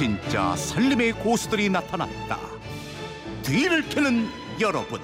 진짜 살림의 고수들이 나타났다. 뒤를 캐는 여러분.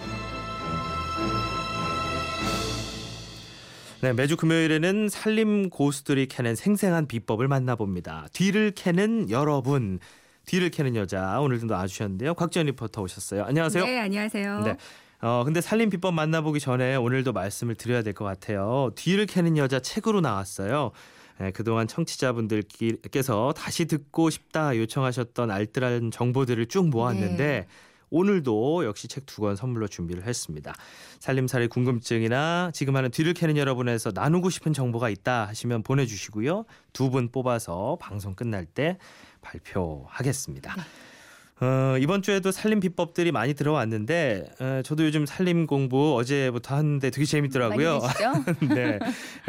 네, 매주 금요일에는 살림 고수들이 캐는 생생한 비법을 만나봅니다. 뒤를 캐는 여러분. 뒤를 캐는 여자 오늘도 나와주셨는데요. 곽지연 리포터 오셨어요. 안녕하세요. 네, 안녕하세요. 네. 어 근데 살림 비법 만나보기 전에 오늘도 말씀을 드려야 될 것 같아요. 뒤를 캐는 여자 책으로 나왔어요. 네, 그동안 청취자분들께서 다시 듣고 싶다 요청하셨던 알뜰한 정보들을 쭉 모았는데 네. 오늘도 역시 책 두 권 선물로 준비를 했습니다. 살림살이 궁금증이나 지금 하는 뒤를 캐는 여러분에서 나누고 싶은 정보가 있다 하시면 보내주시고요. 두 분 뽑아서 방송 끝날 때 발표하겠습니다. 네. 어, 이번 주에도 살림 비법들이 많이 들어왔는데 어, 저도 요즘 살림 공부 어제부터 하는데 되게 재밌더라고요. 많이? 네.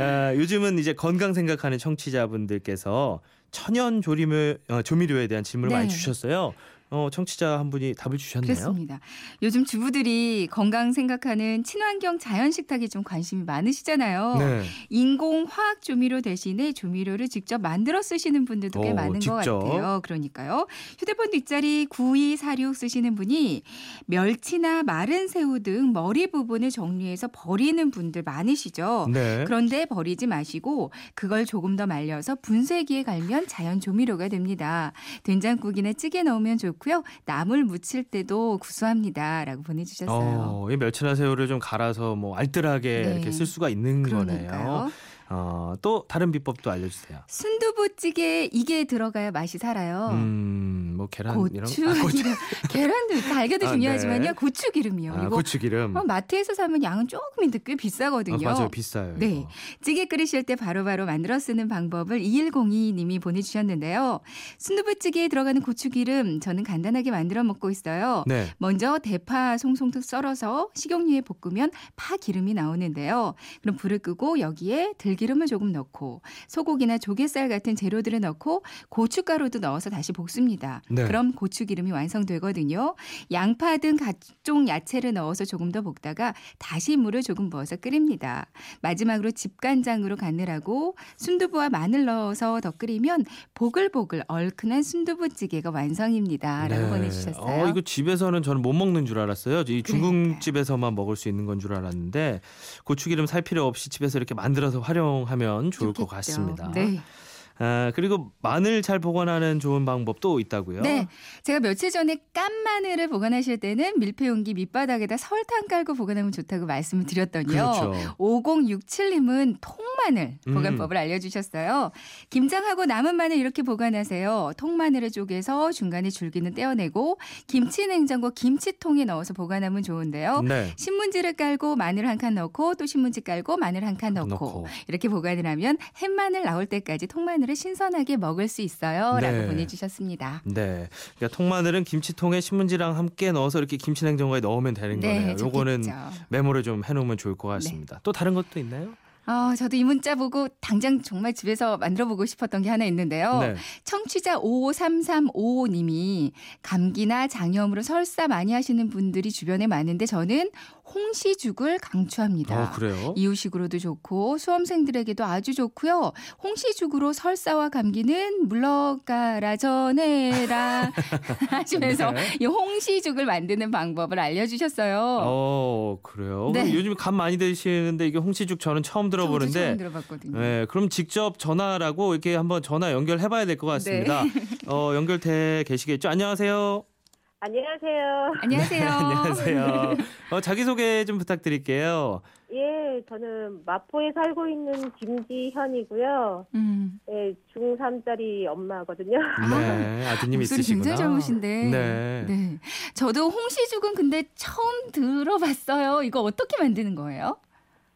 어, 요즘은 이제 건강 생각하는 청취자분들께서 천연 조리묘 어, 조미료에 대한 질문을 많이 네. 주셨어요. 어, 청취자 한 분이 답을 주셨네요. 그렇습니다. 요즘 주부들이 건강 생각하는 친환경 자연 식탁에 좀 관심이 많으시잖아요. 네. 인공 화학 조미료 대신에 조미료를 직접 만들어 쓰시는 분들도 꽤 오, 많은 직접? 것 같아요. 그러니까요. 휴대폰 뒷자리 9246 쓰시는 분이 멸치나 마른 새우 등 머리 부분을 정리해서 버리는 분들 많으시죠. 네. 그런데 버리지 마시고 그걸 조금 더 말려서 분쇄기에 갈면 자연 조미료가 됩니다. 된장국이나 찌개 넣으면 좋고 요. 나물 무칠 때도 구수합니다라고 보내주셨어요. 어, 이 멸치나 새우를 좀 갈아서 뭐 알뜰하게 네. 이렇게 쓸 수가 있는 거네요. 그러니까요. 어, 또 다른 비법도 알려주세요. 순두부찌개 이게 들어가야 맛이 살아요. 음, 뭐 계란 이런 고추 거. 아, 고추. 기름, 계란도 달걀도 아, 중요하지만요. 네. 고추 기름이요. 아, 이거 고추 기름. 어, 마트에서 사면 양은 조금인데 꽤 비싸거든요. 아, 맞아요, 비싸요. 네. 이거. 찌개 끓이실 때 바로 바로 만들어 쓰는 방법을 2102님이 보내주셨는데요. 순두부찌개에 들어가는 고추 기름 저는 간단하게 만들어 먹고 있어요. 네. 먼저 대파 송송 썰어서 식용유에 볶으면 파 기름이 나오는데요. 그럼 불을 끄고 여기에 들 기름을 조금 넣고 소고기나 조개살 같은 재료들을 넣고 고춧가루도 넣어서 다시 볶습니다. 네. 그럼 고추기름이 완성되거든요. 양파 등 각종 야채를 넣어서 조금 더 볶다가 다시 물을 조금 부어서 끓입니다. 마지막으로 집간장으로 간을 하고 순두부와 마늘 넣어서 더 끓이면 보글보글 얼큰한 순두부찌개가 완성입니다. 라고 네. 보내주셨어요. 어, 이거 집에서는 저는 못 먹는 줄 알았어요. 이. 중국집에서만 먹을 수 있는 건 줄 알았는데 고추기름 살 필요 없이 집에서 이렇게 만들어서 활용 하면 좋을 것 좋겠죠. 같습니다. 네. 아, 그리고 마늘 잘 보관하는 좋은 방법도 있다고요. 네. 제가 며칠 전에 깐 마늘을 보관하실 때는 밀폐 용기 밑바닥에다 설탕 깔고 보관하면 좋다고 말씀을 드렸더니요. 그렇죠. 5067님은 통마늘 음. 보관법을 알려주셨어요. 김장하고 남은 마늘 이렇게 보관하세요. 통마늘을 쪼개서 중간에 줄기는 떼어내고 김치 냉장고 김치통에 넣어서 보관하면 좋은데요. 네. 신문지를 깔고 마늘 한 칸 넣고 또 신문지 깔고 마늘 한 칸 넣고, 넣고. 이렇게 보관을 하면 햇마늘 나올 때까지 통마늘 을 신선하게 먹을 수 있어요. 네. 라고 보내주셨습니다. 네. 그러니까 통마늘은 김치통에 신문지랑 함께 넣어서 이렇게 김치냉장고에 넣으면 되는 거네요. 요거는. 메모를 좀 해놓으면 좋을 것 같습니다. 또 다른 것도 있나요? 어, 저도 이 문자 보고 당장 정말 집에서 만들어 보고 싶었던 게 하나 있는데요. 네. 청취자 553355님이 감기나 장염으로 설사 많이 하시는 분들이 주변에 많은데 저는 홍시죽을 강추합니다. 어, 그래요? 이유식으로도 좋고 수험생들에게도 아주 좋고요. 홍시죽으로 설사와 감기는 물러가라 전해라 하시면서 네. 이 홍시죽을 만드는 방법을 알려주셨어요. 어, 그래요? 네. 요즘 간 많이 드시는데 이게 홍시죽 저는 처음 저도 들어보는데 처음 들어봤거든요. 네, 그럼 직접 전화라고 이렇게 한번 전화 연결해 봐야 될 것 같습니다. 네. 어, 연결돼 계시겠죠? 안녕하세요. 안녕하세요. 안녕하세요. 안녕하세요. 어, 자기소개 좀 부탁드릴게요. 예, 저는 마포에 살고 있는 김지현이고요. 음. 예, 중3짜리 엄마거든요. 네, 아드님 있으시구나. 굉장히 젊으신데. 네. 네. 저도 홍시죽은 근데 처음 들어봤어요. 이거 어떻게 만드는 거예요?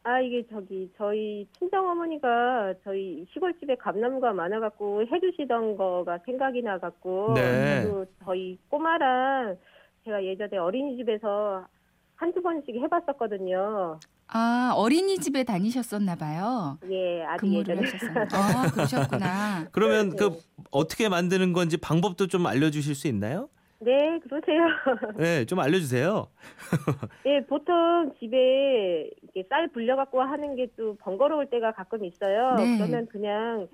아, 이게 저기, 저희 친정 어머니가 저희 시골집에 감나무가 많아 갖고 해 주시던 거가 생각이 나 갖고. 네. 저도 저희 꼬마랑 제가 예전에 어린이집에서 한두 번씩 해 봤었거든요. 아, 어린이집에 다니셨었나 봐요. 예, 아주 근무를 예전에. 하셨었나. 아, 그러셨구나. 그러면 네. 그 어떻게 만드는 건지 방법도 좀 알려 주실 수 있나요? 네, 그러세요. 네, 좀 알려주세요. 예, 보통 집에 이렇게 쌀 불려갖고 하는 게 또 번거로울 때가 가끔 있어요. 네. 그러면 그냥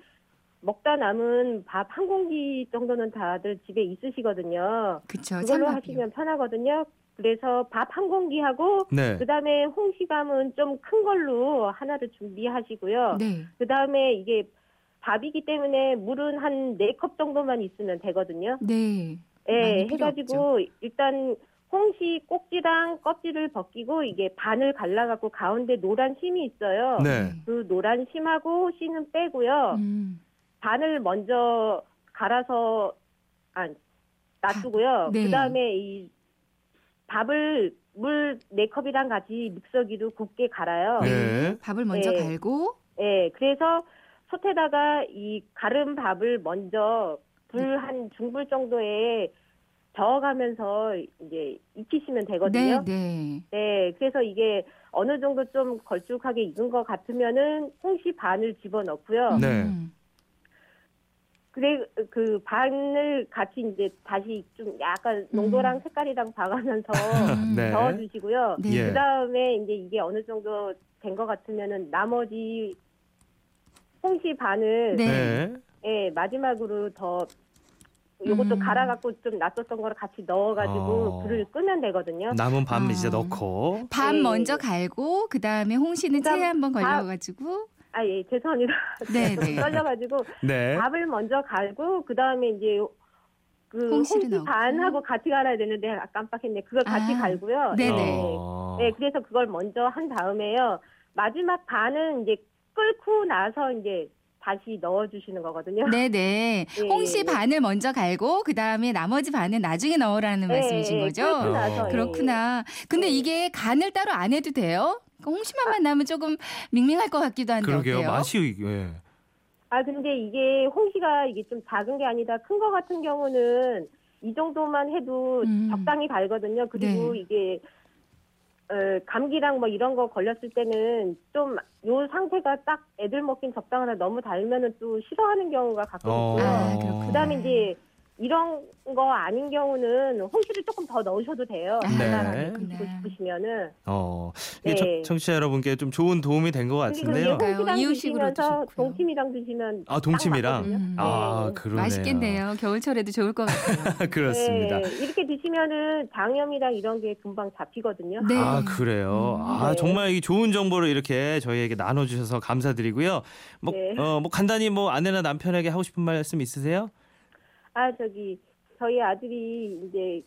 먹다 남은 밥 한 공기 정도는 다들 집에 있으시거든요. 그쵸. 그걸로 찬밥이요. 하시면 편하거든요. 그래서 밥 한 공기 하고 네. 그다음에 홍시감은 좀 큰 걸로 하나를 준비하시고요. 네. 그다음에 이게 밥이기 때문에 물은 한 네 컵 정도만 있으면 되거든요. 네. 예, 해가지고 일단 홍시 꼭지랑 껍질을 벗기고 이게 반을 갈라갖고 가운데 노란 심이 있어요. 네. 그 노란 심하고 씨는 빼고요. 음. 반을 먼저 갈아서 아 놔두고요. 네. 그 다음에 이 밥을 물네 컵이랑 같이 믹서기로 곱게 갈아요. 네. 밥을 먼저 네. 갈고 예, 그래서 솥에다가 이 가른 밥을 먼저 불 한 중불 정도에 저어가면서 이제 익히시면 네, 되거든요. 네. 네, 그래서 이게 어느 정도 좀 걸쭉하게 익은 것 같으면은 홍시 반을 집어넣고요. 네. 음. 그래 그 반을 같이 이제 다시 좀 약간 농도랑 색깔이랑 봐가면서 음. 네. 저어주시고요. 네. 예. 그 다음에 이제 이게 어느 정도 된 것 같으면은 나머지 홍시 반을 네. 네. 예, 마지막으로 더 요것도 음. 갈아갖고 좀 놔뒀던 거를 같이 넣어가지고 어. 불을 끄면 되거든요. 남은 밥 아. 이제 넣고. 밥 네. 먼저 갈고 그 다음에 홍시는 그다음 체에 한번 밥- 걸려가지고 아, 예, 죄송합니다. 네, 좀 네. 떨려가지고 네. 밥을 먼저 갈고 그 다음에 이제 그 홍시를 홍시 넣고. 반하고 같이 갈아야 되는데 아, 깜빡했네. 그걸 같이 아, 갈고요. 네네. 어. 네, 그래서 그걸 먼저 한 다음에요. 마지막 반은 이제 끓고 나서 이제 다시 넣어주시는 거거든요. 네네. 예, 홍시 예. 반을 먼저 갈고 그 다음에 나머지 반은 나중에 넣으라는 예, 말씀이신 예, 거죠? 나서, 어. 예. 그렇구나. 근데 예. 이게 간을 따로 안 해도 돼요? 홍시만만 나면 조금 밍밍할 것 같기도 한데 그러게요. 어때요? 맛이 예. 아 근데 이게 홍시가 이게 좀 작은 게 아니다 큰 거 같은 경우는 이 정도만 해도 음. 적당히 달거든요. 그리고 네. 이게 어, 감기랑 뭐 이런 거 걸렸을 때는 좀 요 상태가 딱 애들 먹긴 적당하다 너무 달면은 또 싫어하는 경우가 가끔 어. 있고요. 아, 그렇구나. 그다음에 이제 이런 거 아닌 경우는 홍시를 조금 더 넣으셔도 돼요. 아, 그렇구나. 드시고 싶으시면은. 어. 이게 네. 청- 청취자 여러분께 좀 좋은 도움이 된 것 같은데요. 좋고요. 동치미랑 드시면 아, 동치미랑? 음. 아, 네. 그러네요. 맛있겠네요. 겨울철에도 좋을 것 같아요. 그렇습니다. 네, 이렇게 드시면은 장염이랑 이런 게 금방 잡히거든요. 네. 아 그래요. 음. 아 네. 정말 이 좋은 정보를 이렇게 저희에게 나눠주셔서 감사드리고요. 뭐, 네. 어, 뭐 간단히 뭐 아내나 남편에게 하고 싶은 말씀 있으세요? 아 저기 저희 아들이 이제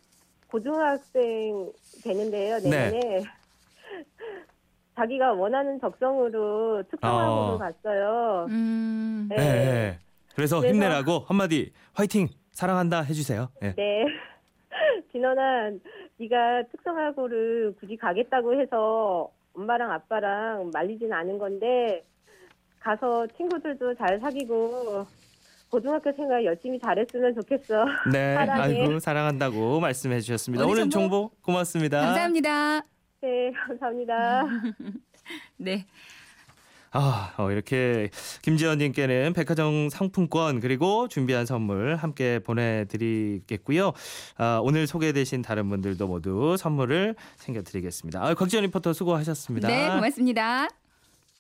고등학생 되는데요 내년에 자기가 원하는 적성으로 특성화고로 어. 갔어요. 음. 네. 네. 그래서 그래서- 힘내라고 한마디 화이팅 사랑한다 해주세요. 네. 네. 진원아, 네가 특성화고를 굳이 가겠다고 해서 엄마랑 아빠랑 말리진 않은 건데 가서 친구들도 잘 사귀고 고등학교 생활 열심히 잘했으면 좋겠어. 네. 사랑해. 아이고 사랑한다고 말씀해 주셨습니다. 오늘 오늘 정보 정보 고맙습니다. 감사합니다. 네, 감사합니다. 네. 아, 어, 이렇게 김지연님께는 백화점 상품권 그리고 준비한 선물 함께 보내드리겠고요. 아, 오늘 소개되신 다른 분들도 모두 선물을 챙겨드리겠습니다. 아, 곽지연 리포터 수고하셨습니다. 네, 고맙습니다.